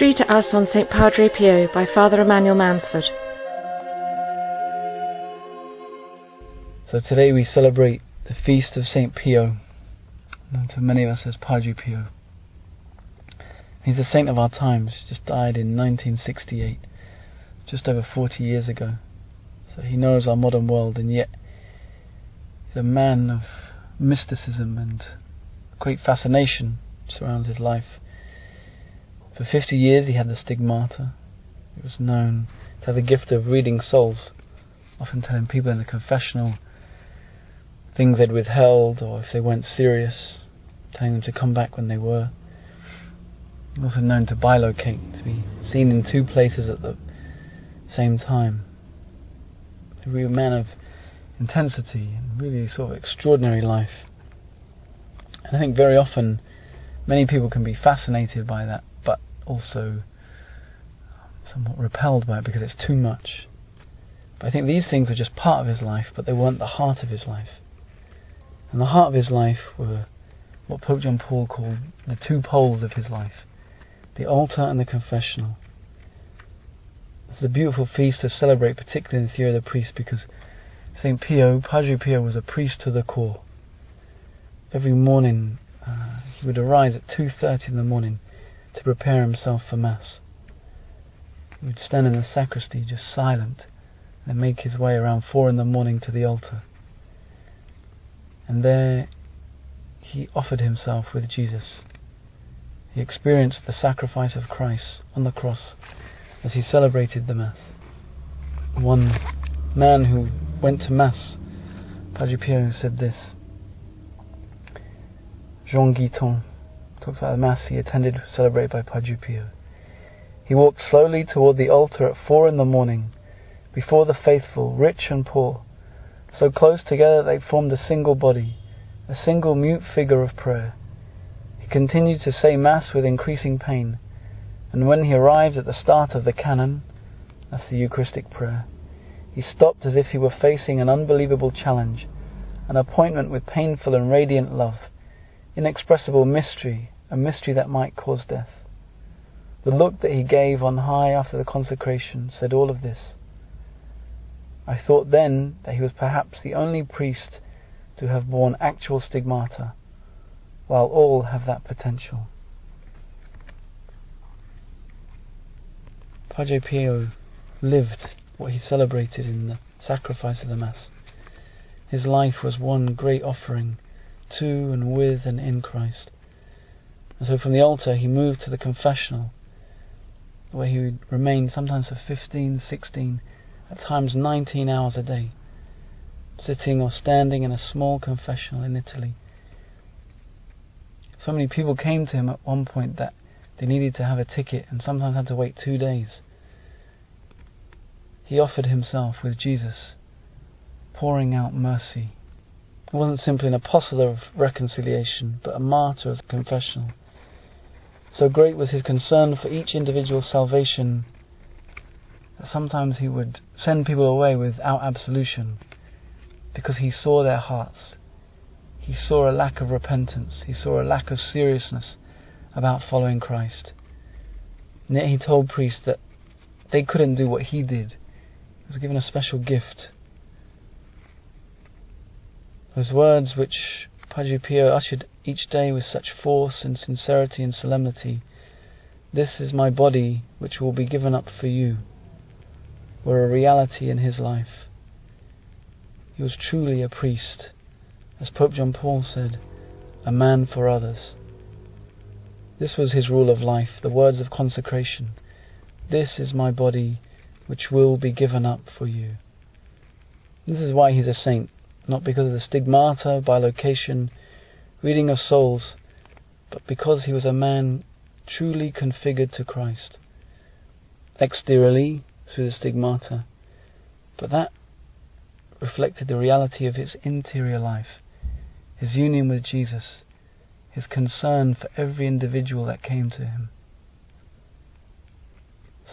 Mystery to us on St. Padre Pio by Father Emmanuel Mansford. So today we celebrate the feast of St. Pio, known to many of us as Padre Pio. He's a saint of our times, just died in 1968, just over 40 years ago. So he knows our modern world, and yet he's a man of mysticism and great fascination surrounds his life. For 50 years he had the stigmata. He was known to have the gift of reading souls, often telling people in the confessional things they'd withheld, or if they weren't serious, telling them to come back when they were. Also known to bilocate, to be seen in two places at the same time. A real man of intensity and really sort of extraordinary life. And I think very often many people can be fascinated by that also somewhat repelled by it because it's too much. But I think these things were just part of his life, but they weren't the heart of his life. And the heart of his life were what Pope John Paul called the two poles of his life the altar and the confessional. It's a beautiful feast to celebrate, particularly in the year of the priest, because St. Pio, Padre Pio, was a priest to the core. Every morning uh, he would arise at 2.30 in the morning to prepare himself for Mass. He would stand in the sacristy just silent and make his way around four in the morning to the altar. And there he offered himself with Jesus. He experienced the sacrifice of Christ on the cross as he celebrated the Mass. One man who went to Mass, Padre Pio, said this Jean Guitton talks about the Mass he attended celebrated by Padre Pio. He walked slowly toward the altar at four in the morning, before the faithful, rich and poor, so close together they formed a single body, a single mute figure of prayer. He continued to say Mass with increasing pain, and when he arrived at the start of the canon, that's the Eucharistic prayer, he stopped as if he were facing an unbelievable challenge, an appointment with painful and radiant love inexpressible mystery, a mystery that might cause death. The look that he gave on high after the consecration said all of this. I thought then that he was perhaps the only priest to have borne actual stigmata, while all have that potential. Padre Pio lived what he celebrated in the sacrifice of the Mass. His life was one great offering to and with and in Christ. And so from the altar he moved to the confessional, where he would remain sometimes for 15, 16, at times 19 hours a day, sitting or standing in a small confessional in Italy. So many people came to him at one point that they needed to have a ticket and sometimes had to wait two days. He offered himself with Jesus, pouring out mercy wasn't simply an apostle of reconciliation, but a martyr of the confessional. So great was his concern for each individual's salvation that sometimes he would send people away without absolution because he saw their hearts. He saw a lack of repentance. He saw a lack of seriousness about following Christ. And yet he told priests that they couldn't do what he did. He was given a special gift those words which Padre Pio uttered each day with such force and sincerity and solemnity, This is my body which will be given up for you, were a reality in his life. He was truly a priest, as Pope John Paul said, a man for others. This was his rule of life, the words of consecration. This is my body which will be given up for you. This is why he's a saint not because of the stigmata, bilocation, reading of souls, but because he was a man truly configured to Christ. Exteriorly, through the stigmata, but that reflected the reality of his interior life, his union with Jesus, his concern for every individual that came to him.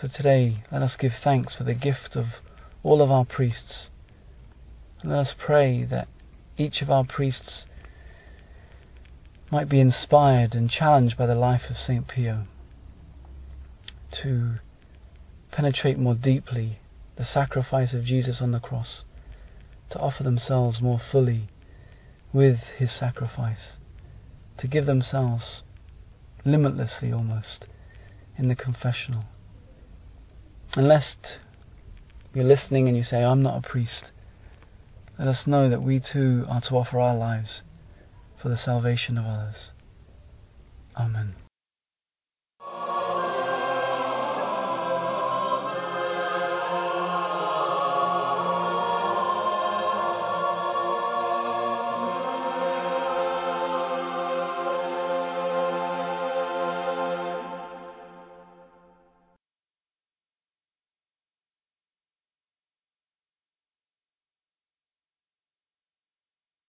So today, let us give thanks for the gift of all of our priests let us pray that each of our priests might be inspired and challenged by the life of St. Pio. to penetrate more deeply the sacrifice of Jesus on the cross, to offer themselves more fully with his sacrifice, to give themselves limitlessly almost in the confessional. And lest you're listening and you say, I'm not a priest, let us know that we too are to offer our lives for the salvation of others. Amen.